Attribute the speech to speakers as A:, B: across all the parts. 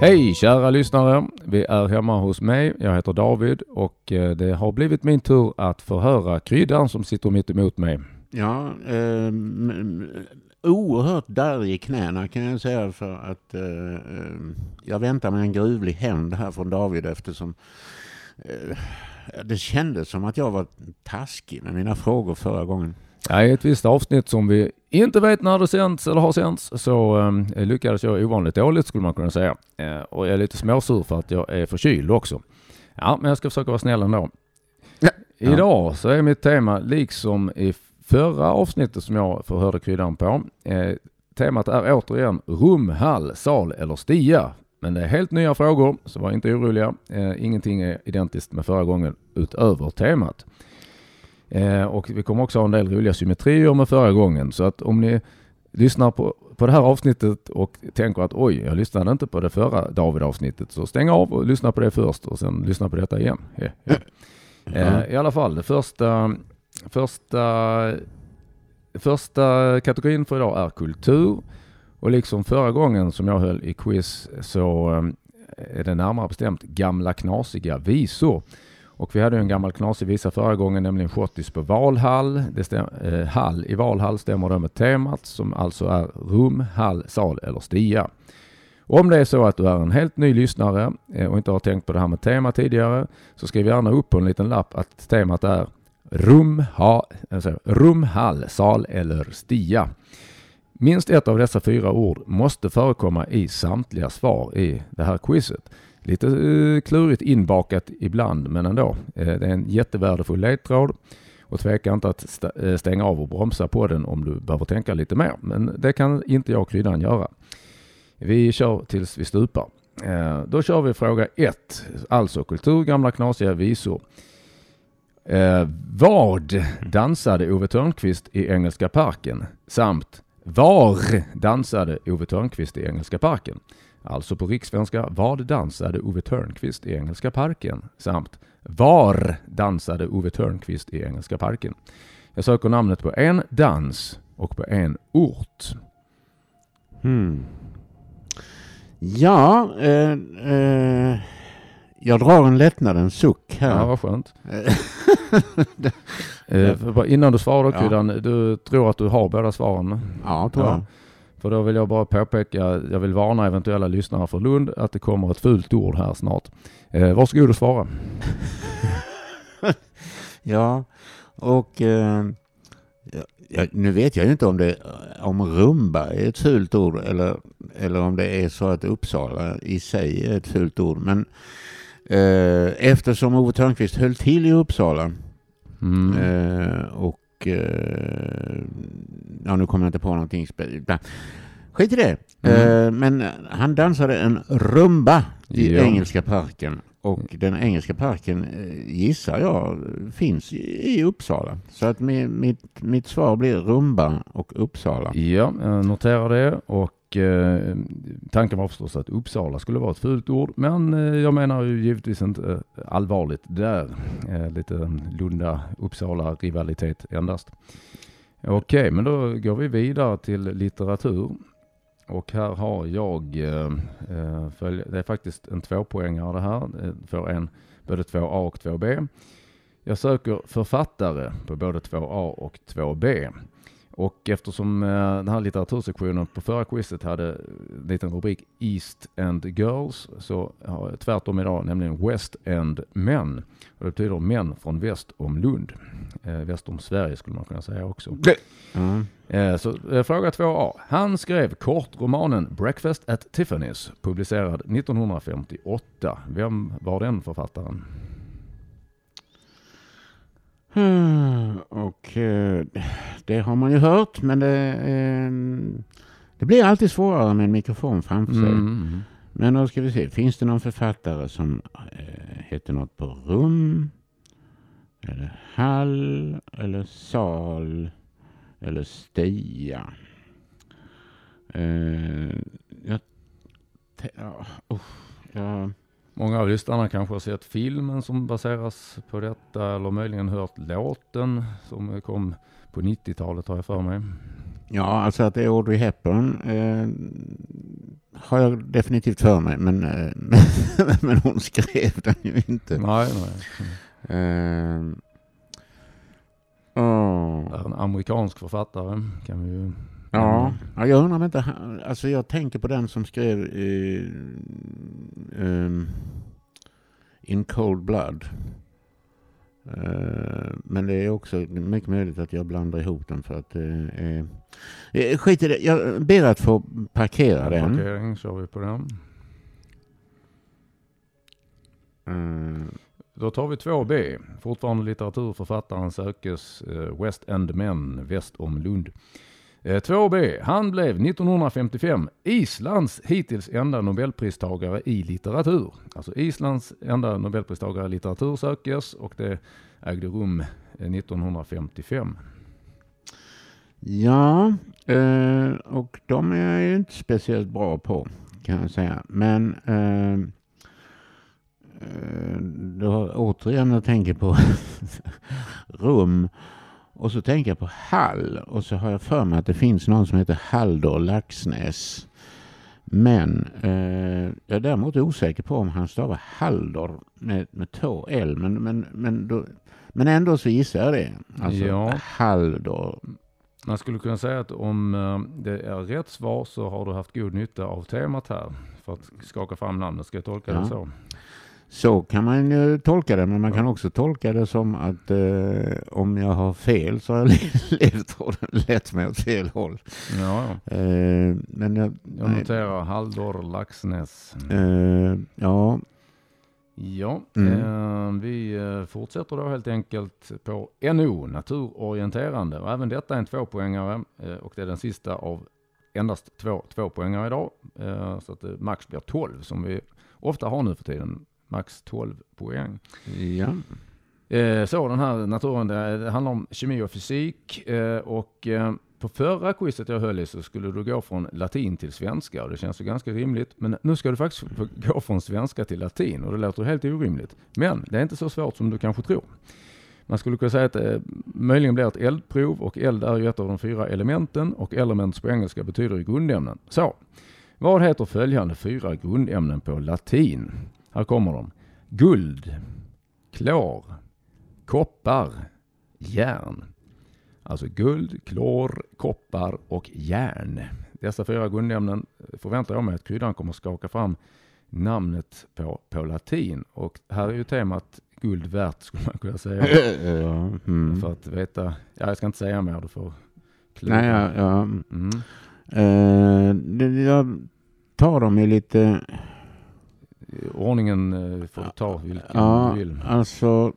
A: Hej kära lyssnare! Vi är hemma hos mig. Jag heter David och eh, det har blivit min tur att förhöra kryddan som sitter mitt emot mig.
B: Ja, eh, oerhört darrig i knäna kan jag säga för att eh, ehm, jag väntar mig en gruvlig hämnd här från David eftersom eh, det kändes som att jag var taskig med mina frågor förra gången.
A: I ett visst avsnitt som vi inte vet när det sänds eller har sänds så eh, lyckades jag ovanligt dåligt skulle man kunna säga. Eh, och jag är lite småsur för att jag är förkyld också. Ja, men jag ska försöka vara snäll ändå.
B: Ja.
A: Idag så är mitt tema liksom i förra avsnittet som jag förhörde kryddan på. Eh, temat är återigen rum, hall, sal eller stia. Men det är helt nya frågor, så var inte oroliga. Eh, ingenting är identiskt med förra gången utöver temat. Eh, och vi kommer också ha en del roliga symmetrier med förra gången. Så att om ni lyssnar på, på det här avsnittet och tänker att oj, jag lyssnade inte på det förra David-avsnittet, så stäng av och lyssna på det först och sen lyssna på detta igen. Eh, I alla fall, det första, första, första kategorin för idag är kultur. Och liksom förra gången som jag höll i quiz så eh, är det närmare bestämt gamla knasiga visor. Och vi hade en gammal knasig visa förra gången, nämligen Schottis på Valhall. Det stäm, eh, hall i Valhall stämmer då med temat som alltså är rum, hall, sal eller stia. Om det är så att du är en helt ny lyssnare eh, och inte har tänkt på det här med tema tidigare så skriv gärna upp på en liten lapp att temat är rum, ha, alltså, rum hall, sal eller stia. Minst ett av dessa fyra ord måste förekomma i samtliga svar i det här quizet. Lite eh, klurigt inbakat ibland, men ändå. Eh, det är en jättevärdefull ledtråd. Och tveka inte att st eh, stänga av och bromsa på den om du behöver tänka lite mer. Men det kan inte jag och kryddan göra. Vi kör tills vi stupar. Då kör vi fråga ett, alltså kultur, gamla knasiga visor. vad dansade Ove Törnqvist i Engelska parken? Samt var dansade Ove Törnqvist i Engelska parken? Alltså på rikssvenska, vad dansade Ove Törnqvist i Engelska parken? Samt var dansade Ove Törnqvist i Engelska parken? Jag söker namnet på en dans och på en ort.
B: Hmm. Ja, eh, eh, jag drar en lättnadens suck här.
A: Ja, vad skönt. eh, innan du svarar då, Kryddan, ja. du tror att du har båda svaren?
B: Ja, tror jag.
A: För då vill jag bara påpeka, jag vill varna eventuella lyssnare för Lund att det kommer ett fult ord här snart. Eh, varsågod och svara.
B: ja, och eh, ja, nu vet jag ju inte om, det, om rumba är ett fult ord eller, eller om det är så att Uppsala i sig är ett fult ord. Men eh, eftersom Ove Törnqvist höll till i Uppsala mm. eh, och eh, ja nu kommer jag inte på någonting. Skit i det. Mm. Eh, men han dansade en rumba i ja. Engelska parken. Och den engelska parken eh, gissar jag finns i Uppsala. Så att mitt, mitt svar blir rumba och Uppsala.
A: Ja, jag noterar det. Och eh, tanken var förstås att Uppsala skulle vara ett fult ord. Men eh, jag menar ju givetvis inte eh, allvarligt där. Eh, lite Lunda-Uppsala-rivalitet endast. Okej, okay, men då går vi vidare till litteratur. Och här har jag, eh, eh följ, det är faktiskt en tvåpoängare det här, för får en både 2A och 2B. Jag söker författare på både 2A och 2B. Och eftersom eh, den här litteratursektionen på förra quizet hade en liten rubrik East End Girls så har jag tvärtom idag, nämligen West End Män. Och det betyder män från väst om Lund. Eh, väst om Sverige skulle man kunna säga också. Mm. Eh, så eh, fråga 2a. Han skrev kortromanen Breakfast at Tiffany's publicerad 1958. Vem var den författaren?
B: Hmm, och eh, det har man ju hört, men det, eh, det blir alltid svårare med en mikrofon framför sig. Mm. mm. Men då ska vi se, finns det någon författare som eh, heter något på rum? Eller hall? Eller sal? Eller stia? Eh, jag, ja, uh,
A: jag Många av lyssnarna kanske har sett filmen som baseras på detta eller möjligen hört låten som kom på 90-talet har jag för mig.
B: Ja, alltså att det är Audrey Hepburn. Eh, har jag definitivt för mig, men, eh, men hon skrev den ju inte.
A: Nej, nej.
B: Eh,
A: är en amerikansk författare kan vi ju...
B: Ja, ja, jag undrar om inte han- alltså jag tänker på den som skrev eh, ehm, In Cold Blood. Eh, men det är också mycket möjligt att jag blandar ihop dem för att är... Eh, skit i det, jag ber att få parkera den.
A: Parkering kör vi på den. Då tar vi 2B. Fortfarande litteraturförfattaren sökes eh, West End Män väst om Lund. Eh, 2B. Han blev 1955 Islands hittills enda nobelpristagare i litteratur. Alltså Islands enda nobelpristagare i litteratur sökes och det ägde rum eh, 1955.
B: Ja, eh, och de är jag ju inte speciellt bra på kan jag säga. Men då återigen jag tänker på rum och så tänker jag på Hall och så har jag för mig att det finns någon som heter Halldor Laxnäs. Men eh, jag är däremot osäker på om han stavar Halldor med, med två L. Men, men, men, då, men ändå så gissar jag det. Alltså
A: Ja.
B: Halldor.
A: Man skulle kunna säga att om eh, det är rätt svar så har du haft god nytta av temat här för att skaka fram namnet. Ska jag tolka
B: Ja.
A: det så?
B: Så kan man ju tolka det, men man kan också tolka det som att eh, om jag har fel så har jag ledtråden lett mig åt fel håll.
A: Ja.
B: Eh, men jag,
A: Jag
B: nej,
A: noterar Halldor Laxnäs.
B: eh, ja,
A: Ja,
B: Mm.
A: eh, vi eh, fortsätter då helt enkelt på NO, naturorienterande. Och även detta är en tvåpoängare eh, och det är den sista av endast två tvåpoängare idag. Så att det max blir 12 som vi ofta har nu för tiden. Max 12 poäng.
B: ja.
A: Eh, så den här naturen, det, handlar om kemi och fysik eh, och eh, på förra quizet jag höll i så skulle du gå från latin till svenska och det känns ju ganska rimligt. Men nu ska du faktiskt gå från svenska till latin och det låter helt orimligt. Men det är inte så svårt som du kanske tror. Man skulle kunna säga att det möjligen blir ett eldprov och eld är ju ett av de fyra elementen och element på engelska betyder grundämnen. Så, vad heter följande fyra grundämnen på latin? Här kommer de. Guld, klor, koppar, järn. Alltså guld, klor, koppar och järn. Dessa fyra grundämnen förväntar jag mig att kryddan kommer skaka fram namnet på, på latin. Och här är ju temat guld värt skulle man kunna säga.
B: ja. Mm.
A: För att veta, ja jag ska inte säga mer, du får klura.
B: Nej, ja, ja.
A: Mm.
B: Det, jag tar dem i lite...
A: Ordningen eh, får du ta vilken
B: Ja,
A: du vill.
B: alltså...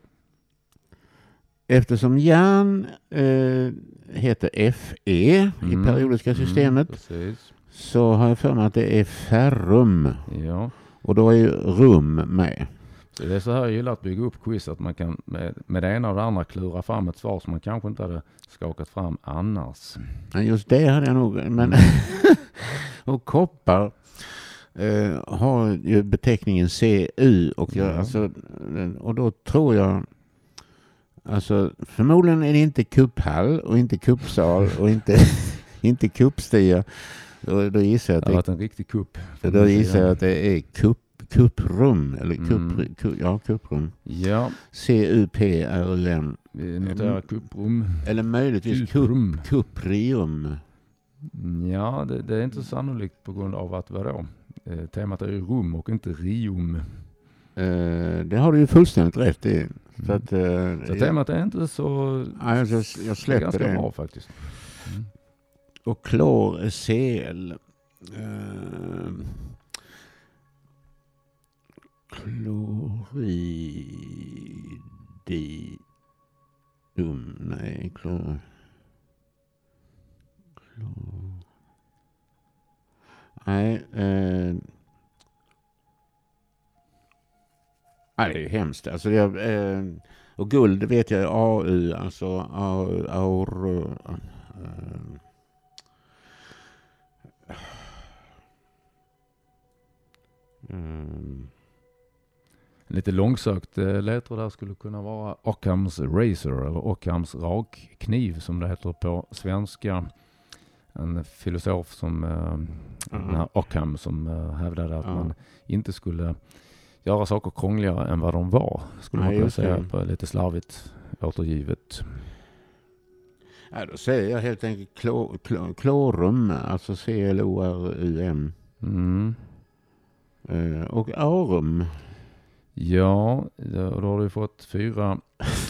B: Eftersom järn eh, heter Fe i
A: Mm,
B: periodiska
A: mm,
B: systemet
A: precis.
B: så har jag för mig att det är ferrum.
A: Ja.
B: Och då är ju rum med.
A: Så det är så här jag gillar att bygga upp quiz, att man kan med, med det ena och det andra klura fram ett svar som man kanske inte hade skakat fram annars.
B: Men just det hade jag nog. Men
A: Mm.
B: och koppar eh, har ju beteckningen CU. Och, jag,
A: Ja.
B: alltså, och då tror jag... Alltså förmodligen är det inte kupphall och inte kuppsal och inte, inte kuppstia. Då, då gissar jag
A: Det
B: att
A: har
B: det,
A: varit en riktig kupp.
B: då gissar jag att det är kupp, kupprum. Eller kupp,
A: Mm.
B: ku, ja, kupprum.
A: Ja,
B: C-U-P-R-U-M.
A: kupprum.
B: Eller möjligtvis kupp, kupprium.
A: Ja, det, det är inte sannolikt på grund av att vadå? Eh, temat är ju rum och inte rium.
B: Eh, det har du ju fullständigt rätt i. Så att, eh,
A: Mm. Så temat är inte så...
B: ja, jag, jag
A: det är
B: släpper
A: ganska
B: det.
A: bra faktiskt. Mm.
B: Och klor är Cl. Uh, kloridum. Nej, klor... klor. Nej. Eh, nej, det är ju hemskt. Alltså, jag, eh, och guld vet jag är AU, alltså AU, aur, eh, Mm.
A: Lite långsökt eh, ledtråd där skulle kunna vara Ockhams Razor eller Ockhams rakkniv som det heter på svenska en filosof som, här Ockham, som eh, hävdade att
B: Ja.
A: man inte skulle göra saker krångligare än vad de var. Skulle
B: Nej,
A: man kunna säga på lite slarvigt återgivet.
B: Ja, då säger jag helt enkelt klor, klor, klorum, alltså C-L-O-R-U-M.
A: Mm.
B: Eh, och aurum.
A: Ja, då då har du fått fyra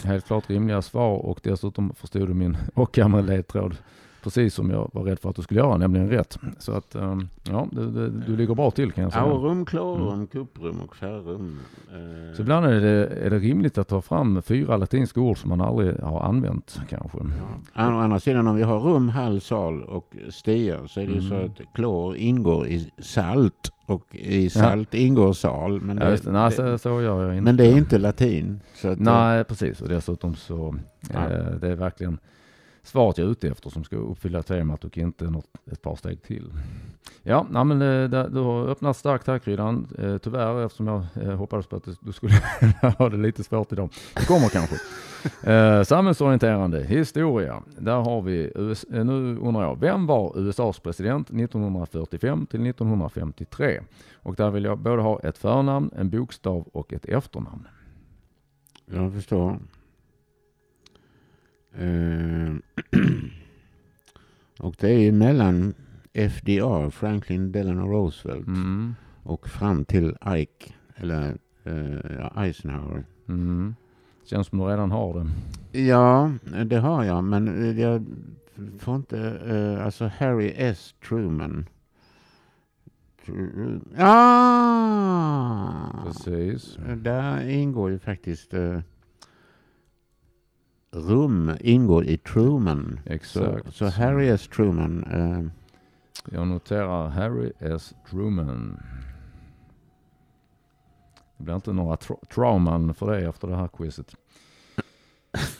A: helt klart rimliga svar och dessutom förstod du min Ockham-ledtråd precis som jag var rädd för att du skulle göra, nämligen rätt. Så att, ehm, ja, du, du, du ligger bra till kan jag säga.
B: Aurum, klorum, kuprum och ferrum. Eh,
A: Så ibland är det, är det rimligt att ta fram fyra latinska ord som man aldrig har använt kanske.
B: Ja. Å andra sidan om vi har rum, hall, sal och stia så är det ju så
A: Mm.
B: att klor ingår i salt och i salt ingår sal. Men
A: Ja,
B: det,
A: det. Nej, så, så gör jag inte.
B: men det är inte latin. Att, eh,
A: Nej, precis. Och dessutom så
B: Ja.
A: eh, det är verkligen svaret jag är ute efter som ska uppfylla temat och inte något, ett par steg till. Ja, nej, men eh, du har öppnat starkt här Kryddan. Eh, tyvärr eftersom jag eh, hoppades på att du- skulle ha det lite svårt idag. Det kommer kanske. Eh, samhällsorienterande historia. Där har vi, US, nu undrar jag, vem var USAs president 1945 till 1953? Och där vill jag både ha ett förnamn, en bokstav och ett efternamn.
B: Jag förstår. Eh, och det är mellan FDR, Franklin Delano Roosevelt,
A: Mm.
B: och fram till Ike, eller eh, Eisenhower.
A: Mm. Känns som du redan har det.
B: Ja, det har jag, men jag får inte... Eh, alltså Harry S. Truman. Tru- Ah!
A: Precis.
B: Där ingår ju faktiskt... Eh, rum ingår i Truman. Så,
A: Exakt.
B: så Harry S. Truman. Eh,
A: Jag noterar Harry S. Truman. Det blir inte några tra- trauman för dig efter det här quizet.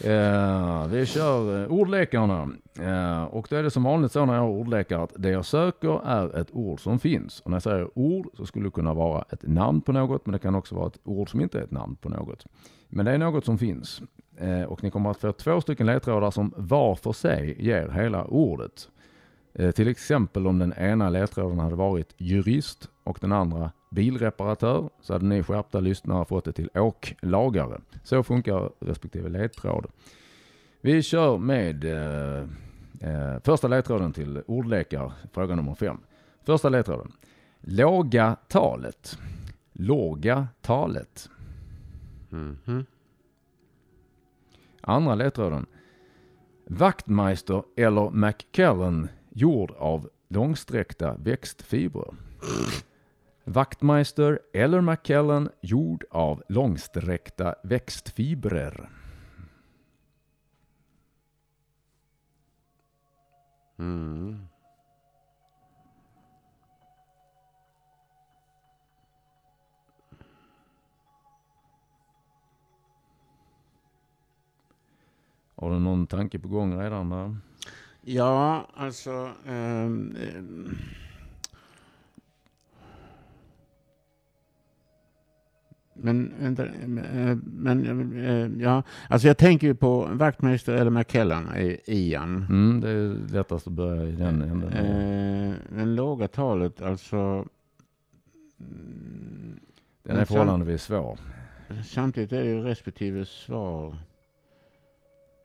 A: Eh, vi kör eh, ordlekarna. Eh, och då är det som vanligt så när jag har ordlekar att det jag söker är ett ord som finns. Och när jag säger ord så skulle det kunna vara ett namn på något men det kan också vara ett ord som inte är ett namn på något. Men det är något som finns. Eh, och ni kommer att få två stycken ledtrådar som var för sig ger hela ordet. Eh, till exempel om den ena ledtråden hade varit jurist och den andra bilreparatör så hade ni skärpta lyssnare fått det till åklagare. Så funkar respektive ledtråd. Vi kör med eh, eh, första ledtråden till ordlekar, fråga nummer fem. Första ledtråden. Låga talet. Låga talet.
B: mhm.
A: Andra ledtråden. Vaktmeister eller McKellen gjord av långsträckta växtfibrer. Vaktmeister eller McKellen gjord av långsträckta växtfibrer.
B: Mm.
A: Har du någon tanke på gång redan där?
B: Ja, alltså... ehm, ehm, men, vänta, eh, men eh, ja, alltså jag tänker ju på Wachtmeister eller McKellan, i- Ian.
A: Mm, det är lättast att börja i den änden.
B: Eh, den låga talet, alltså... mm,
A: Den är förhållandevis svår.
B: Samtidigt är det ju respektive svar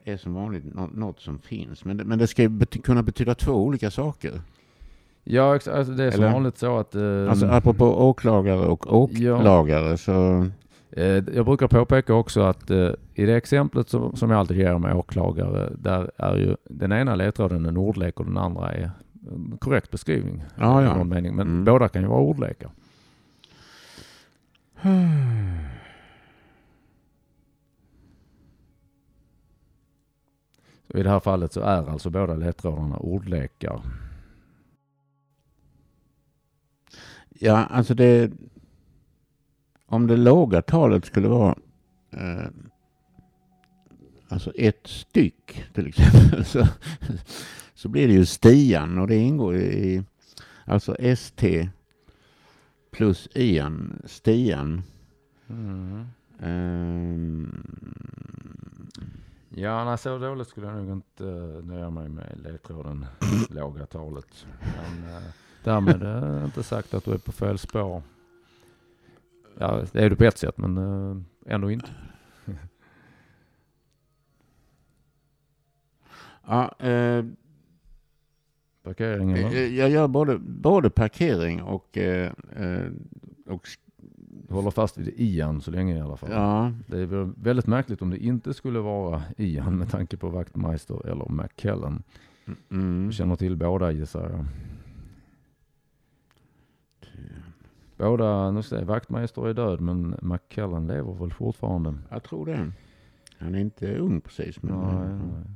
B: är som vanligt nå- något som finns. Men det, men det ska ju bety- kunna betyda två olika saker.
A: Ja, alltså det är som
B: Eller-
A: vanligt så att... Eh,
B: Alltså apropå åklagare och åklagare så...
A: Eh, Jag brukar påpeka också att eh, i det exemplet som, som jag alltid ger med åklagare, där är ju den ena ledtråden en ordlek och den andra är en korrekt beskrivning.
B: Ja,
A: i
B: ja.
A: någon mening. Men
B: Mm.
A: båda kan ju vara ordlekar. Så I det här fallet så är alltså båda ledtrådarna ordlekar.
B: Ja, alltså det... Om det låga talet skulle vara eh, alltså ett styck till exempel så, så blir det ju stian och det ingår i alltså ST plus ian, stian. Ehm,
A: Ja, nej, så dåligt skulle jag nog inte uh, nöja mig med ledtråden låga talet. Men uh, därmed uh, inte sagt att du är på fel spår. Ja, det är du på ett sätt, men uh, ändå inte.
B: ja, uh,
A: Parkering eller?
B: Jag gör både, både parkering och, och
A: håller fast vid Ian så länge i alla fall.
B: Ja.
A: Det är väldigt märkligt om det inte skulle vara Ian med tanke på Wachtmeister eller McKellen. Mm. Känner till båda gissar jag. Båda, nu ska jag, Wachtmeister är död men McKellen lever väl fortfarande?
B: Jag tror det. Han är inte ung precis. Men
A: nej, nej.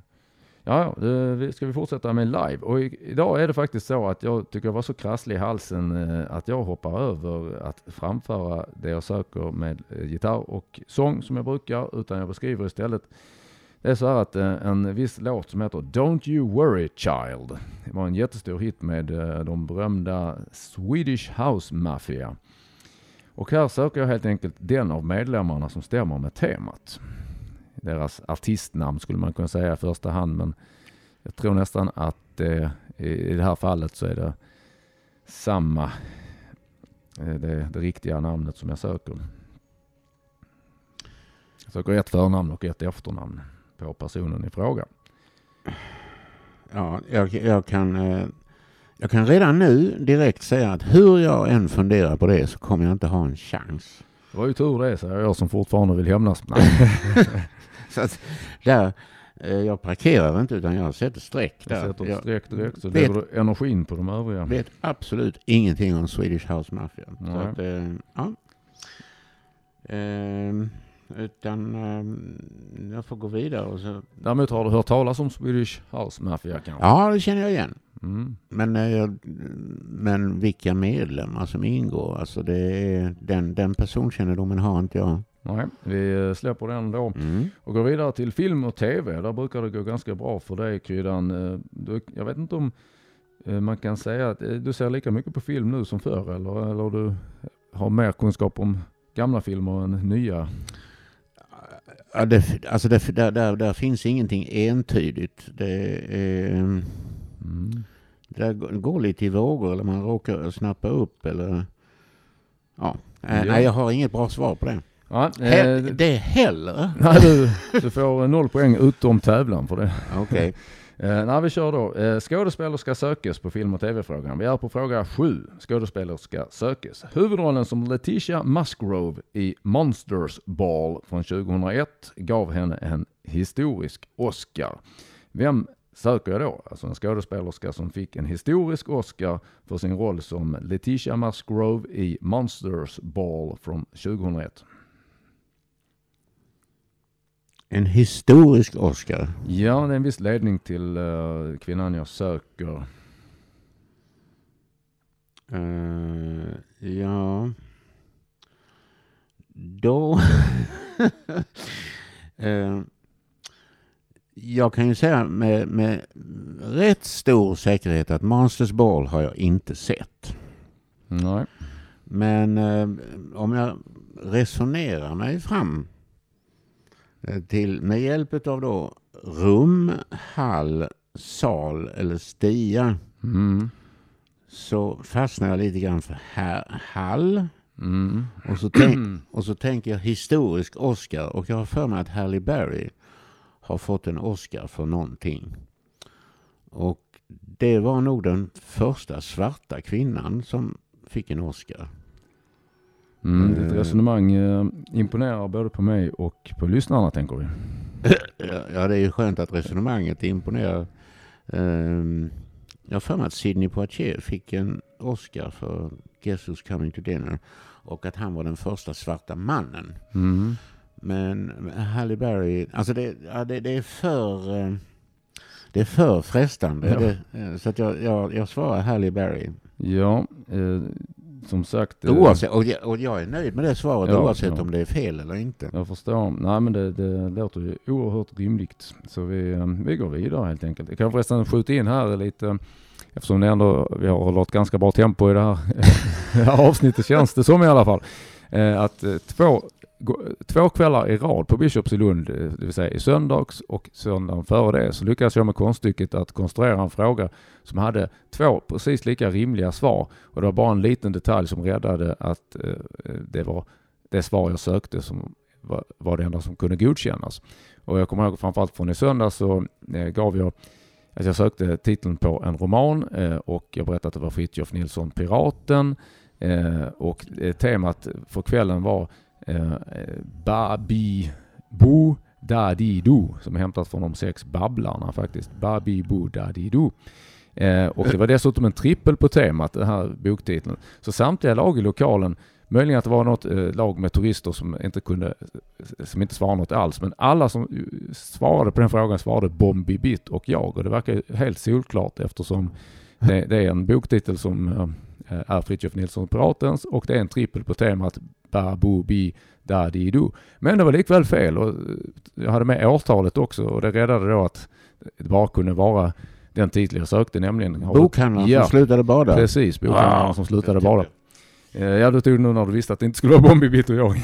A: Ja, det ska vi fortsätta med live. Och idag är det faktiskt så att jag tycker jag var så krasslig i halsen eh, att jag hoppar över att framföra det jag söker med eh, gitarr och sång som jag brukar, utan jag beskriver istället det är så här att eh, en viss låt som heter Don't You Worry Child det var en jättestor hit med eh, de berömda Swedish House Mafia. Och här söker jag helt enkelt den av medlemmarna som stämmer med temat deras artistnamn skulle man kunna säga i första hand. Men jag tror nästan att eh, i det här fallet så är det samma, eh, det, det riktiga namnet som jag söker. Jag söker ett förnamn och ett efternamn på personen i fråga.
B: Ja, jag, jag kan eh, jag kan redan nu direkt säga att hur jag än funderar på det så kommer jag inte ha en chans.
A: Det var ju tur det, säger jag som fortfarande vill hämnas.
B: så att där, eh, jag parkerar inte utan jag sätter streck där.
A: Jag sätter streck direkt så lägger du energin på de övriga.
B: vet absolut ingenting om Swedish House Mafia. Så att, eh, ja. Ehm, utan um, jag får gå vidare och så.
A: Däremot har du hört talas om Swedish House Mafia kanske?
B: Ja, det känner jag igen. Mm. Men, eh, men vilka medlemmar som ingår, alltså det är, den, den personkännedomen har inte jag.
A: Nej, vi eh, släpper den då mm. och går vidare till film och tv. Där brukar det gå ganska bra för dig Kryddan. Eh, jag vet inte om man kan säga att du ser lika mycket på film nu som förr eller, eller du har mer kunskap om gamla filmer än nya?
B: Ja, det, alltså det, där, där, där finns ingenting entydigt. Det, är, mm. det går lite i vågor eller man råkar snappa upp eller... Ja. ja. Nej, jag har inget bra svar på det. Ja, eh, det heller?
A: Nej, du, du får noll poäng utom tävlan för det.
B: Okej. Okay.
A: Eh, när vi kör då. Eh, skådespelerska sökes på film och tv-frågan. Vi är på fråga sju. Skådespelerska sökes. Huvudrollen som Letitia Musgrove i Monsters Ball från 2001 gav henne en historisk Oscar. Vem söker jag då? Alltså en skådespelerska som fick en historisk Oscar för sin roll som Letitia Musgrove i Monsters Ball från 2001.
B: En historisk Oscar?
A: Ja, det är en viss ledning till uh, kvinnan jag söker.
B: Uh, ja. Då... uh, jag kan ju säga med, med rätt stor säkerhet att Monsters Ball har jag inte sett.
A: Nej.
B: Men om jag resonerar mig fram till, med hjälp av då rum, hall, sal eller stia mm. så fastnar jag lite grann för här, hall. Mm. Och, så tänk, och så tänker jag historisk Oscar och jag har för mig att Halle Berry har fått en Oscar för någonting. Och det var nog den första svarta kvinnan som fick en Oscar.
A: Mm, ditt resonemang eh, imponerar både på mig och på lyssnarna tänker vi.
B: ja, det är ju skönt att resonemanget imponerar. Um, jag har för mig att Sidney Poitier fick en Oscar för Guess Who's Coming to Dinner och att han var den första svarta mannen. Mm. Men Halle Berry, alltså det, ja, det, det är för... Uh, det är för frestande. Ja. Det, eh, så att jag, jag, jag svarar Halle Berry.
A: Ja, eh, som sagt.
B: Eh, oavsett, och, jag, och jag är nöjd med det svaret ja, oavsett ja. om det är fel eller inte.
A: Jag förstår. Nej men det, det låter ju oerhört rimligt. Så vi, eh, vi går vidare helt enkelt. Jag kan förresten skjuta in här lite eftersom det ändå, vi har hållit ganska bra tempo i det här, det här avsnittet känns det som i alla fall. Eh, att två två kvällar i rad på Bishops i Lund, eh, det vill säga i söndags och söndagen före det, så lyckades jag med konststycket att konstruera en fråga som hade två precis lika rimliga svar. Och det var bara en liten detalj som räddade att eh, det var det svar jag sökte som var, det enda som kunde godkännas. Och jag kommer ihåg framförallt från i söndags så eh, gav jag att jag sökte titeln på en roman och jag berättade att det var Fritiof Nilsson Piraten och temat för kvällen var eh, Babi Bo Dadi Do som är hämtat från de sex babblarna faktiskt. Babi Bo Dadi Do. Eh, och det var dessutom en trippel på temat, den här boktiteln. Så samtliga lag i lokalen Möjligen att det var något eh, lag med turister som inte kunde, som inte svarade något alls. Men alla som eh, svarade på den frågan svarade Bombi Bitt och jag. Och det verkar ju helt solklart eftersom det, det är en boktitel som eh, är Fritiof Nilsson Piratens och det är en trippel på temat Babu Bi Dadi Do. Men det var likväl fel och eh, jag hade med årtalet också och det räddade då att det bara kunde vara den titel jag sökte, nämligen...
B: Bokhandlaren
A: Ja.
B: som slutade bada.
A: Precis, bokhandlaren
B: Wow.
A: som slutade bada. Eh, Ja, du tog nu när du visste att det inte skulle vara Bombi Bitt och jag.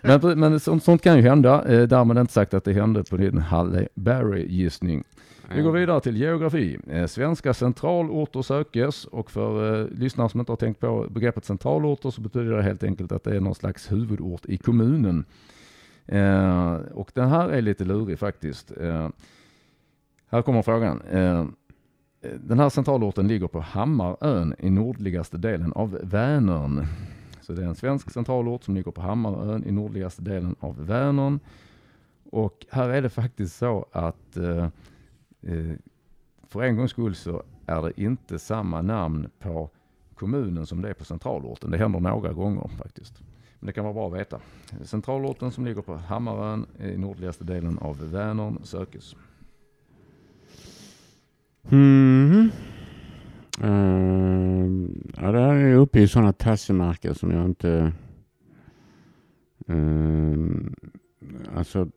A: men men sånt, sånt kan ju hända. Eh, Därmed inte sagt att det hände på din Halle Berry-gissning. Vi går vidare till geografi. Eh, Svenska centralorter sökes och för eh, lyssnare som inte har tänkt på begreppet centralorter så betyder det helt enkelt att det är någon slags huvudort i kommunen. Eh, och den här är lite lurig faktiskt. Eh, här kommer frågan. Eh, den här centralorten ligger på Hammarön i nordligaste delen av Vänern. Så det är en svensk centralort som ligger på Hammarön i nordligaste delen av Vänern. Och här är det faktiskt så att eh, Eh, för en gångs skull så är det inte samma namn på kommunen som det är på centralorten. Det händer några gånger faktiskt. Men det kan vara bra att veta. Centralorten som ligger på Hammarön i nordligaste delen av Vänern sökes.
B: Mm. Uh, ja, det här är uppe i sådana tassemarker som jag inte... Uh, alltså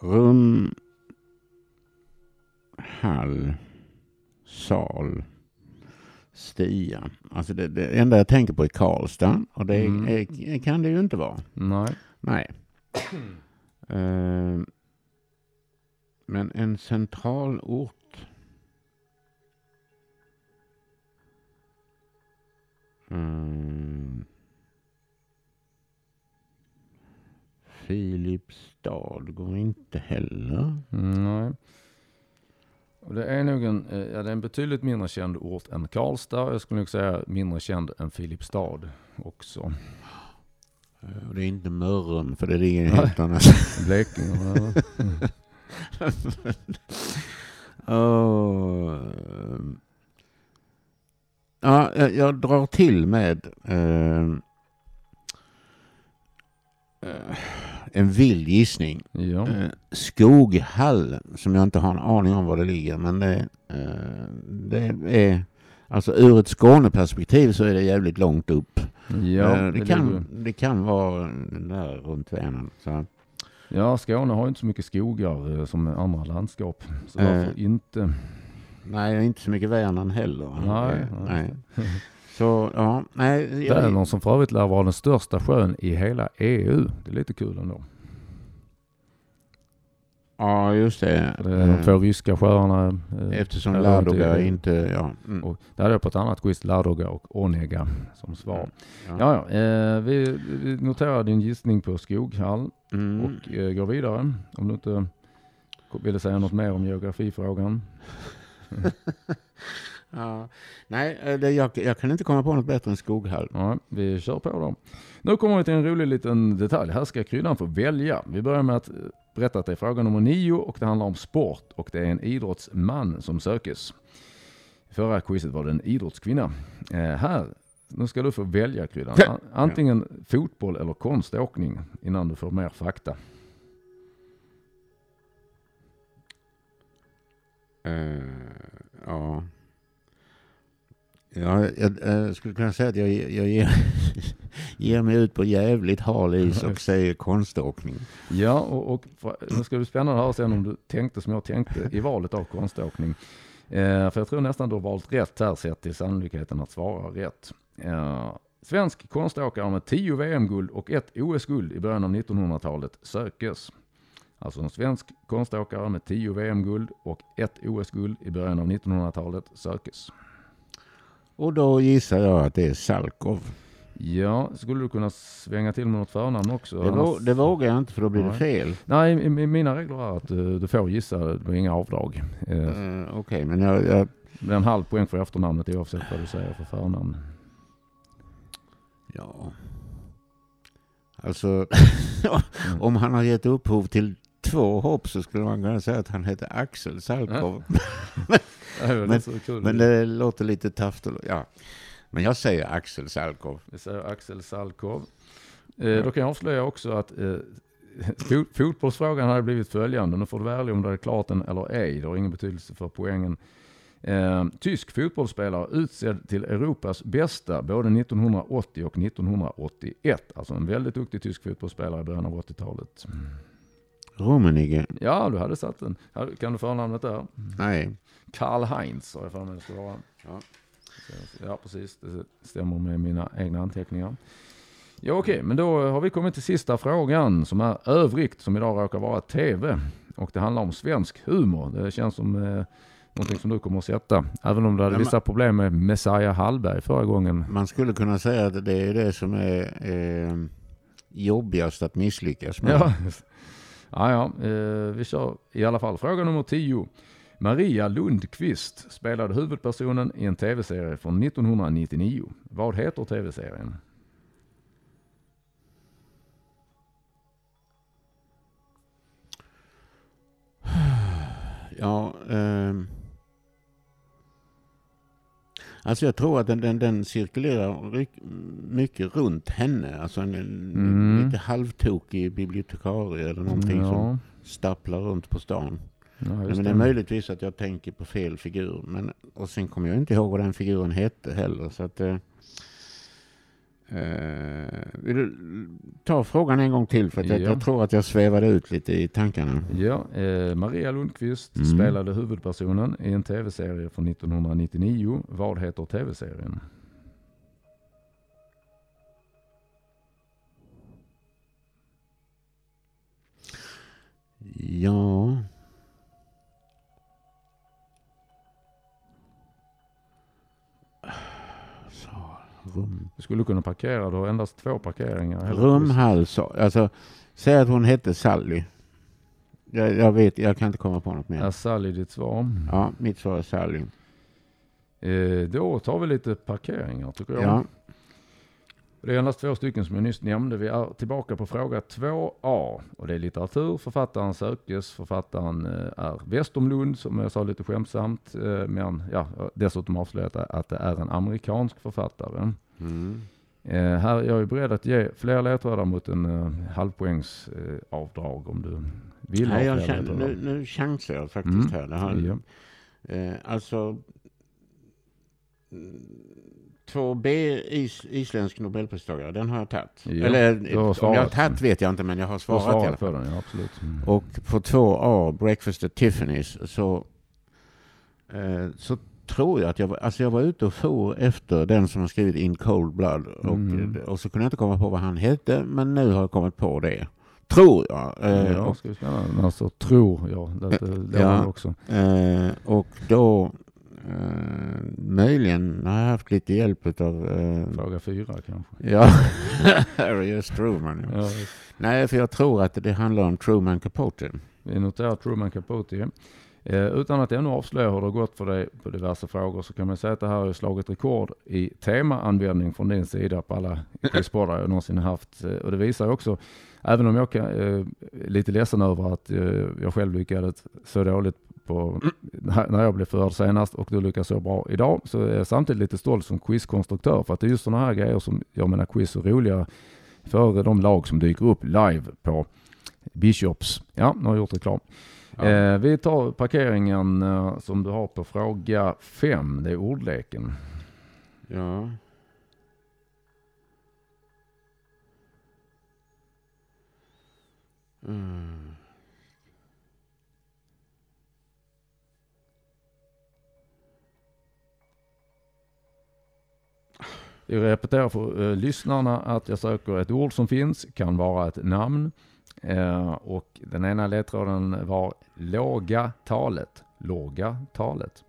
B: rum, hall, sal, stia. Alltså det, det enda jag tänker på är Karlstad och det
A: Mm.
B: är, kan det ju inte vara.
A: Nej.
B: Nej. Ehm, men en centralort. Mm. Filipstad går inte heller.
A: Nej. Och det är nog en, eh, ja, det är en betydligt mindre känd ort än Karlstad. Jag skulle nog säga mindre känd än Filipstad också.
B: Eh, Och det är inte Mörrum för det ligger
A: Nej.
B: helt annat.
A: Blekinge.
B: ehm. ja, jag, jag drar till med ehm, eh, en vild gissning.
A: ja.
B: Eh, Skoghall, som jag inte har en aning om var det ligger, men det, eh, det är Alltså ur ett Skåneperspektiv så är det jävligt långt upp.
A: ja,
B: Eh, det, kan, det kan vara där runt Vänern. Så.
A: ja, Skåne har ju inte så mycket skogar som andra landskap. Så därför inte.
B: Nej, inte så mycket Vänern heller.
A: Nej, nej.
B: nej. Så, ja, nej. jag-
A: Vänern som för övrigt lär vara den största sjön i hela EU. Det är lite kul ändå.
B: Ja, just det.
A: Det är de
B: Eh,
A: två ryska sjöarna. eh,
B: Eftersom Ladoga
A: i-
B: inte... Ja. Mm.
A: Och där hade jag på ett annat quiz Ladoga och Onega som svar.
B: Ja.
A: Ja, ja. Eh, vi, vi noterar din gissning på Skoghall
B: Mm.
A: och eh, går vidare. Om du inte ville säga något mer om geografifrågan.
B: Ja. Nej, eh, det, jag, jag kan inte komma på något bättre än Skoghall.
A: Ja, vi kör på då. Nu kommer vi till en rolig liten detalj. Här ska kryddan få välja. Vi börjar med att eh, berätta att det är fråga nummer nio och det handlar om sport och det är en idrottsman som sökes. Förra quizet var det en idrottskvinna. Eh, här, nu ska du få välja kryddan. An- Antingen fotboll eller konståkning innan du får mer fakta.
B: Eh, ja. Ja, jag, eh, skulle kunna säga att jag, jag ger, ger mig ut på jävligt hal is och säger konståkning.
A: Ja, och, och nu ska det bli spännande att höra sen om du tänkte som jag tänkte i valet av konståkning. Eh, för jag tror nästan du har valt rätt här sett till sannolikheten att svara rätt. Eh, Svensk konståkare med 10 VM-guld och ett OS-guld i början av 1900-talet sökes. Alltså en svensk konståkare med 10 VM-guld och ett OS-guld i början av 1900-talet sökes.
B: Och då gissar jag att det är Salkov.
A: Ja, skulle du kunna svänga till med något förnamn också?
B: Det,
A: Annars-
B: det vågar jag inte för då blir det
A: Nej.
B: fel.
A: Nej, i- i mina regler är att eh, du får gissa, det blir inga avdrag. Eh,
B: Uh, Okej, men jag, jag,
A: Det blir en halv poäng för efternamnet oavsett vad du säger för förnamn.
B: ja. Alltså, om han har gett upphov till två hopp så skulle man kunna säga att han heter Axel Salkov.
A: Det väl
B: Men-. Men det låter lite taft. Ja. Men jag säger Axel Salkov.
A: Det säger Axel Salkov. Eh, då kan jag avslöja också att eh, fo- fotbollsfrågan hade blivit följande. Nu får du ärlig om du är klart den eller ej. Det har ingen betydelse för poängen. Eh, tysk fotbollsspelare utsedd till Europas bästa både 1980 och 1981. Alltså en väldigt duktig tysk fotbollsspelare i början av 80-talet.
B: Rummenigge?
A: Ja, du hade satt den. Kan du förnamnet där?
B: Nej.
A: Karl Heinz har jag för mig det ska vara.
B: Ja.
A: Ja, precis. Det stämmer med mina egna anteckningar. Ja, okej, men då har vi kommit till sista frågan som är övrigt, som idag råkar vara TV. Och det handlar om svensk humor. Det känns som eh, någonting som du kommer att sätta. Även om du hade
B: Ja,
A: vissa problem med Messiah Hallberg förra gången.
B: Man skulle kunna säga att det är det som är eh, jobbigast att misslyckas med.
A: Ja, ja, ja eh, vi kör i alla fall. Fråga nummer 10. Maria Lundqvist spelade huvudpersonen i en tv-serie från 1999. Vad heter tv-serien?
B: Ja, eh... Alltså jag tror att den, den, den cirkulerar mycket runt henne. Alltså en,
A: Mm.
B: lite halvtokig bibliotekarie eller någonting som
A: ja,
B: stapplar runt på stan.
A: ja,
B: Nej, men det är möjligtvis att jag tänker på fel figur. Men, och sen kommer jag inte ihåg vad den figuren hette heller. Så att, eh, vill du ta frågan en gång till? För att jag,
A: Ja.
B: jag tror att jag svävade ut lite i tankarna.
A: Ja, eh, Maria Lundqvist
B: Mm.
A: spelade huvudpersonen i en tv-serie från 1999. Vad heter tv-serien?
B: Ja... rum.
A: Du skulle kunna parkera, du har endast två parkeringar.
B: Så, alltså, säg att hon hette Sally. Jag, jag vet, jag kan inte komma på något mer.
A: Är Sally ditt svar?
B: Ja, mitt svar är Sally.
A: Eh, då tar vi lite parkeringar tycker jag.
B: Ja,
A: Det är endast två stycken som jag nyss nämnde. Vi är tillbaka på fråga 2A. Och det är litteratur. Författaren sökes. Författaren eh, är Westerlund som jag sa lite skämtsamt. eh, Men ja, dessutom avslöjat att det är en amerikansk författare.
B: Mm.
A: Eh, här är jag ju beredd att ge fler ledtrådar mot en eh, halvpoängs eh, avdrag om du vill
B: Nej,
A: ha
B: jag
A: fler
B: nu, nu chansar jag faktiskt
A: Mm.
B: här. Det har,
A: Ja.
B: eh, alltså, mm, 2B is, isländsk nobelpristagare, den har jag tagit.
A: Ja,
B: Eller
A: har
B: om jag har tagit vet jag inte, men jag har
A: har
B: svarat, i alla
A: svarat på den, ja absolut. Mm.
B: Och på 2A, Breakfast at Tiffany's, så, eh, så tror jag att jag alltså jag var ute och for efter den som har skrivit In Cold Blood. Och,
A: Mm.
B: och så kunde jag inte komma på vad han hette, men nu har jag kommit på det. Tror jag. Eh,
A: ja,
B: och,
A: ska vi spännande. Alltså tror jag. Det, det,
B: Ja.
A: det också.
B: eh, och då eh, möjligen har jag haft lite hjälp av eh,
A: Fråga fyra kanske.
B: Ja, Harry S. Truman. Ja.
A: Ja,
B: Nej, för jag tror att det handlar om Truman Capote.
A: vi noterar Truman Capote. Eh, utan att ännu avslöja hur det har gått för dig på diverse frågor så kan man säga att det här har slagit rekord i temaanvändning från din sida på alla quizpoddar jag någonsin haft. Eh, och det visar också, även om jag kan, eh, är lite ledsen över att eh, jag själv lyckades så dåligt på, när när jag blev förd senast och du lyckas så bra idag så är jag samtidigt lite stolt som quizkonstruktör för att det är just sådana här grejer som gör mina quiz så roliga för de lag som dyker upp live på Bishops. Ja, nu har jag gjort reklam.
B: Ja.
A: Eh, vi tar parkeringen eh, som du har på fråga fem. Det är ordleken.
B: Ja. Mm.
A: Jag repeterar för uh, lyssnarna att jag söker ett ord som finns, kan vara ett namn. Eh, och den ena ledtråden var låga talet. Låga talet.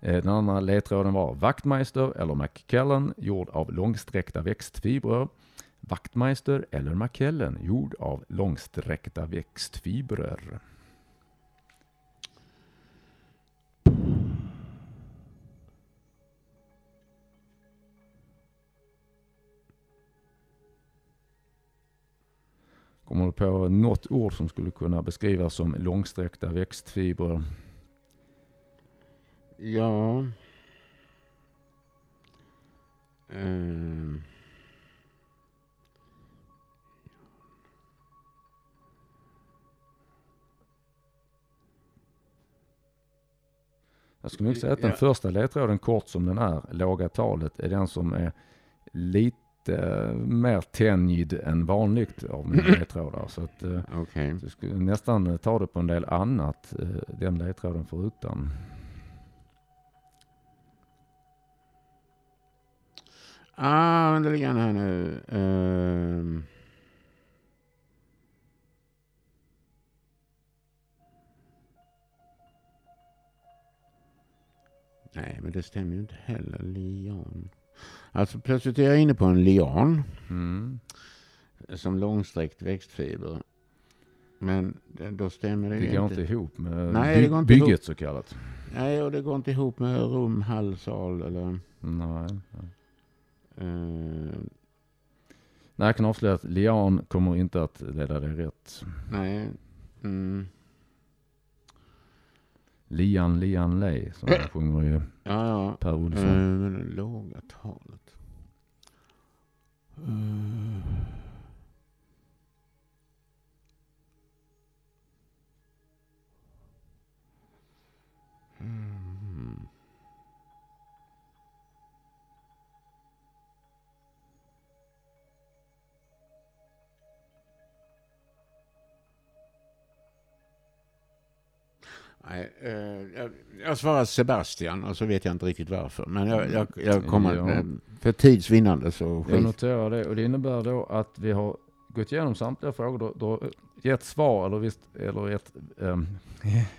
A: Eh, den andra ledtråden var Wachtmeister eller McKellen gjord av långsträckta växtfibrer. Wachtmeister eller McKellen gjord av långsträckta växtfibrer. Kommer du på något ord som skulle kunna beskrivas som långsträckta växtfibrer?
B: Ja. Um.
A: Jag skulle nog säga att den ja. första ledtråden, kort som den är, låga talet, är den som är lite lite mer tänjd än vanligt av mina ledtrådar. Så att
B: eh, okay.
A: jag skulle nästan ta det på en del annat, eh, den ledtråden förutan.
B: Ah, vänta lite grann här nu. Uh... Nej, men det stämmer ju inte heller. Lian. Alltså plötsligt är jag inne på en lian.
A: Mm.
B: Som långsträckt växtfiber. Men då stämmer det,
A: det inte. Det går inte ihop med
B: Nej,
A: by
B: det går inte
A: bygget
B: ihop.
A: så kallat.
B: Nej, och det går inte ihop med rum, hall, sal eller...
A: Nej.
B: Uh...
A: Nej, jag kan avslöja att lian kommer inte att leda dig rätt.
B: Nej. Mm.
A: Lian, lian, lej, som jag sjunger ju
B: ja, ja.
A: Per Olsson.
B: Uh, låga talet. Uh. Mm. Nej, eh, jag, jag svarar Sebastian och så vet jag inte riktigt varför. Men jag, jag, jag kommer, ja. Eh, för tids vinnande så...
A: Jag noterar det och det innebär då att vi har gått igenom samtliga frågor. Du har gett svar eller visst, eller gett, um,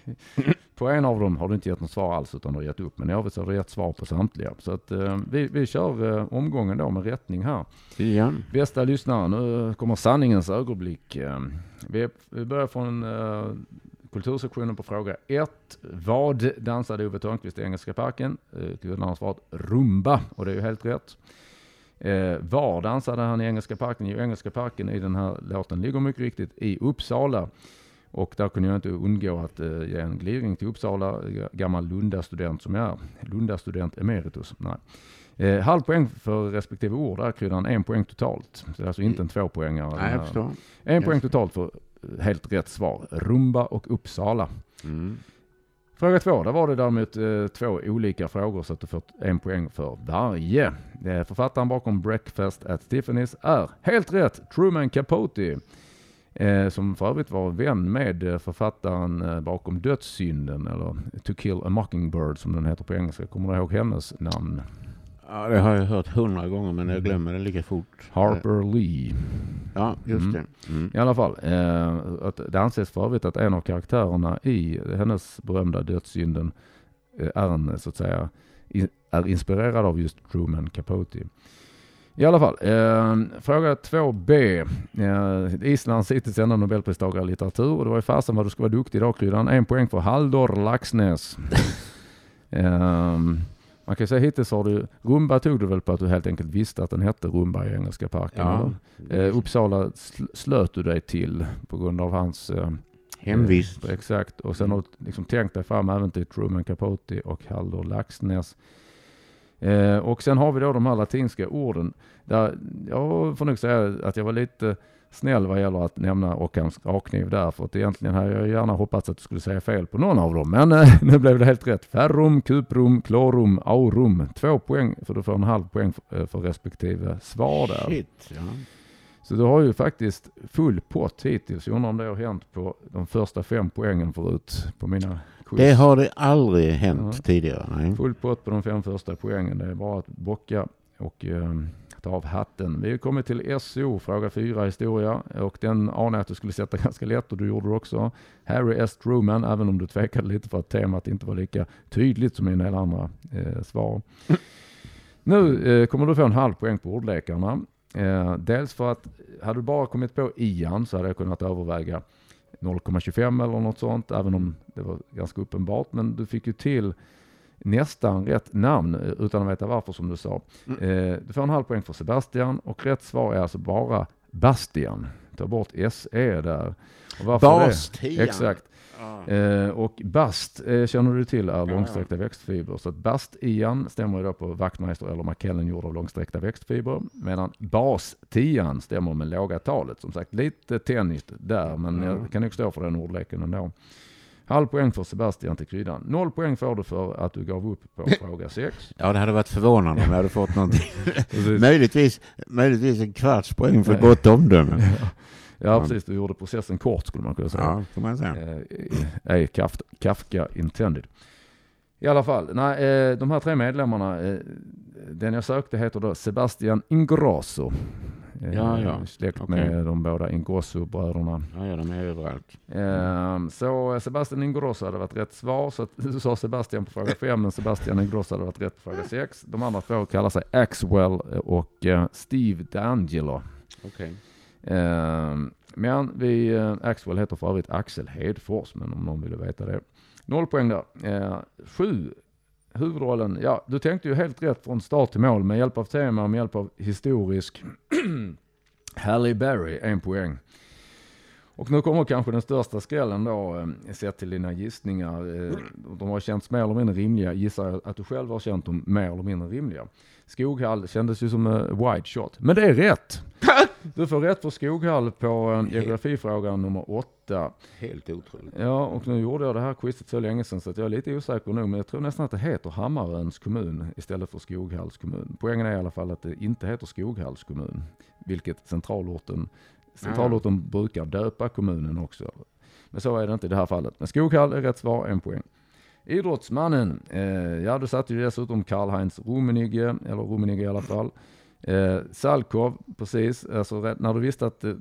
A: på en av dem har du inte gett något svar alls utan du har gett upp. Men i övrigt har du gett svar på samtliga. Så att um, vi, vi kör uh, omgången då med rättning här.
B: Ja.
A: Bästa lyssnare, nu kommer sanningens ögonblick. Um, vi, vi börjar från uh, Kultursektionen på fråga 1. Vad dansade Ove Thörnqvist i Engelska parken? Killen har svarat rumba och det är ju helt rätt. Eh, var dansade han i Engelska parken? Jo, Engelska parken i den här låten ligger mycket riktigt i Uppsala. Och där kunde jag inte undgå att eh, ge en gliring till Uppsala, gammal Lunda-student som jag är. Lunda-student emeritus. Nej. Eh, halv poäng för respektive ord, där kryddan en poäng totalt. Så det är alltså inte en tvåpoängare.
B: Nej, jag förstår.
A: En poäng totalt för helt rätt svar. Rumba och Uppsala.
B: Mm.
A: Fråga två, där var det däremot eh, två olika frågor så att du fått en poäng för varje. Eh, författaren bakom Breakfast at Tiffany's är helt rätt Truman Capote. Eh, som för övrigt var vän med författaren bakom Dödssynden eller To kill a mockingbird som den heter på engelska. Kommer du ihåg hennes namn?
B: Ja, det har jag hört hundra gånger men jag glömmer det lika fort.
A: Harper Lee.
B: Ja, just mm. det.
A: Mm. I alla fall, eh, att det anses för övrigt att en av karaktärerna i hennes berömda Dödssynden eh, är en, så att säga, in, är inspirerad av just Truman Capote. I alla fall, eh, fråga 2b. Eh, Islands hittills enda nobelpristagare i litteratur. Och det var ju fasen vad du ska vara duktig idag Kryddan. En poäng för Haldor Laxnäs. eh, man kan säga hittills har du, rumba tog du väl på att du helt enkelt visste att den hette rumba i Engelska parken? Ja, eh, Uppsala sl slöt du dig till på grund av hans eh,
B: hemvist.
A: Eh, exakt, och sen har du liksom tänkt dig fram även till Truman Capote och Haldor Laxnäs. Eh, och sen har vi då de här latinska orden. Där jag får nog säga att jag var lite snäll vad gäller att nämna Ockhams rakkniv där. För att egentligen hade jag gärna hoppats att du skulle säga fel på någon av dem. Men äh, nu blev det helt rätt. Ferrum, kuprum, klorum, aurum. Två poäng för du får en halv poäng för, eh, för respektive svar där.
B: Shit, ja.
A: Så du har ju faktiskt full pott hittills. Jag undrar om det har hänt på de första fem poängen förut på mina
B: quiz. Det har det aldrig hänt ja. tidigare. Nej.
A: Full pott på de fem första poängen. Det är bara att bocka och eh, ta av hatten. Vi kommer till SO, fråga 4 historia och den anade jag att du skulle sätta ganska lätt och du gjorde det också. Harry S. Truman, även om du tvekade lite för att temat inte var lika tydligt som i en del andra eh, svar. Nu eh, kommer du få en halv poäng på ordlekarna. Eh, dels för att hade du bara kommit på Ian så hade jag kunnat överväga 0,25 eller något sånt, även om det var ganska uppenbart. Men du fick ju till nästan rätt namn eh, utan att veta varför som du sa.
B: Mm.
A: Eh, du får en halv poäng för Sebastian och rätt svar är alltså bara Bastian. Ta bort SE där. Varför det?
B: Bastian.
A: Exakt.
B: Ja.
A: Eh, och bast eh, känner du till är
B: ja.
A: långsträckta växtfibrer. Så att bast-ian stämmer ju då på Wachtmeister eller McKellen gjord av långsträckta växtfibrer. Medan bas-tian stämmer med låga talet. Som sagt lite tänjigt där men
B: Ja.
A: jag kan nog stå för den ordleken ändå. Halv poäng för Sebastian till kryddan. Noll poäng får du för att du gav upp på fråga 6.
B: ja, det hade varit förvånande om jag hade fått någonting. möjligtvis, möjligtvis en kvarts poäng för gott omdöme.
A: ja precis, du gjorde processen kort skulle man kunna säga.
B: Ja, kan man säga.
A: Eh, Ej Kaf- Kafka intended. I alla fall, nej, eh, de här tre medlemmarna, eh, den jag sökte heter då Sebastian Ingrosso. Eh,
B: Ja, ja.
A: Släkt
B: Okej.
A: med de båda Ingrosso-bröderna.
B: Ja, ja, de är överallt.
A: Eh, Så Sebastian Ingrosso hade varit rätt svar. Så du sa Sebastian på fråga 5, men Sebastian Ingrosso hade varit rätt på fråga 6. De andra två kallar sig Axwell och eh, Steve D'Angelo.
B: Okej.
A: Eh, Men vi, eh, Axwell heter för övrigt Axel Hedfors, men om någon ville veta det. Noll poäng där. Eh, Sju, huvudrollen, ja du tänkte ju helt rätt från start till mål med hjälp av tema, med hjälp av historisk Halle Berry, en poäng. Och nu kommer kanske den största skrällen då, eh, sett till dina gissningar. Eh, de har känts mer eller mindre rimliga, gissar jag att du själv har känt dem mer eller mindre rimliga. Skoghall kändes ju som en wide shot, men det är rätt! Du får rätt för Skoghall på eh, geografifrågan nummer åtta.
B: Helt otroligt.
A: Ja, och nu gjorde jag det här quizet så länge sedan så att jag är lite osäker nu, men jag tror nästan att det heter Hammaröns kommun istället för Skoghalls kommun. Poängen är i alla fall att det inte heter Skoghalls kommun, vilket centralorten, centralorten brukar döpa kommunen också. Men så är det inte i det här fallet. Men Skoghall är rätt svar, en poäng. Idrottsmannen, eh, ja du satte ju dessutom Karl-Heinz Rummenigge, eller Rummenigge i alla fall. Eh, Salkov, precis, alltså när du visste att eh,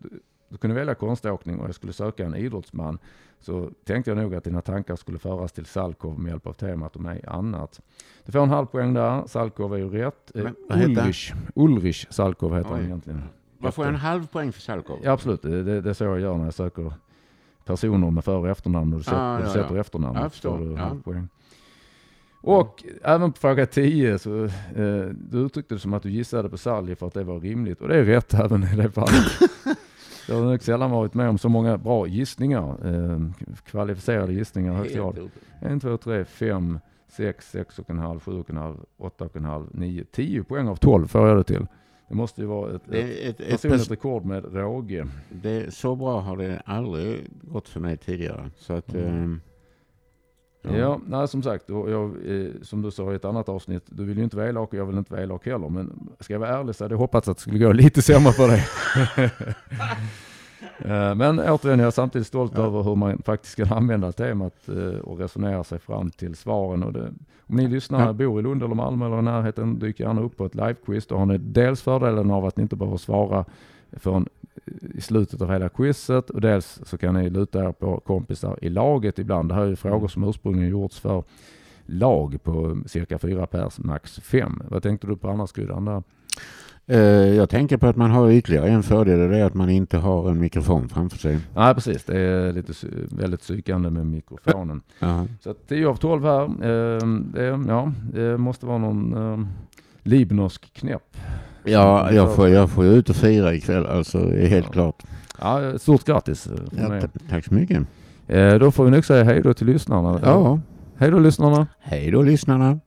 A: du kunde välja konståkning och jag skulle söka en idrottsman så tänkte jag nog att dina tankar skulle föras till Salkov med hjälp av temat och mig annat. Du får en halv poäng där, Salkov är ju rätt. Eh,
B: han?
A: Ulrich, Ulrich Salkov heter han
B: Oj.
A: egentligen.
B: Vad får en halv poäng för Salkov?
A: Ja absolut, det, det, det är så jag gör när jag söker personer med för och efternamn och du, sätter,
B: Ah,
A: och du
B: ja,
A: sätter
B: ja.
A: efternamn.
B: Jag förstår, ja.
A: poäng. Och även på fråga 10 så eh, du uttryckte det som att du gissade på Salji för att det var rimligt och det är rätt även i det fallet. Jag har nog sällan varit med om så många bra gissningar, eh, kvalificerade gissningar i högsta grad.
B: Helt otroligt.
A: En, två, tre, fem, sex, sex och en halv, sju och en halv, åtta och en halv, nio, tio poäng av tolv får jag det till. Det måste ju vara ett,
B: Det ett, ett,
A: personligt
B: pers-
A: rekord med råge.
B: det, så bra har det aldrig gått för mig tidigare. Så att...
A: Mm.
B: ehm,
A: Ja, nej, som sagt, jag, eh, som du sa i ett annat avsnitt, du vill ju inte vara elak och jag vill inte vara elak heller. Men ska jag vara ärlig så hade jag hoppats att det skulle gå lite sämre för dig. Eh, men återigen, jag är samtidigt stolt
B: Ja.
A: över hur man faktiskt kan använda temat eh, och resonera sig fram till svaren. Och det, om ni lyssnare
B: Ja.
A: bor i Lund eller Malmö eller i närheten, dyk gärna upp på ett livequiz. Då har ni dels fördelen av att ni inte behöver svara förrän i slutet av hela quizet och dels så kan ni luta er på kompisar i laget ibland. Det här är ju frågor som ursprungligen gjorts för lag på cirka fyra pers, max fem. Vad tänkte du på där?
B: eh, jag tänker på att man har ytterligare en fördel och det är att man inte har en mikrofon framför sig.
A: Nej precis, det är lite väldigt psykande med mikrofonen.
B: Ja.
A: Så att 10 av 12 här, eh, det, ja, det måste vara någon eh, libnorsk knäpp.
B: Ja, jag får, jag får ut och fira ikväll, alltså det är helt
A: Ja.
B: klart.
A: Ja, stort grattis eh,
B: Ja, tack så mycket.
A: Eh, då får vi nog säga hej då till lyssnarna.
B: Ja,
A: Hej då lyssnarna.
B: hej då lyssnarna.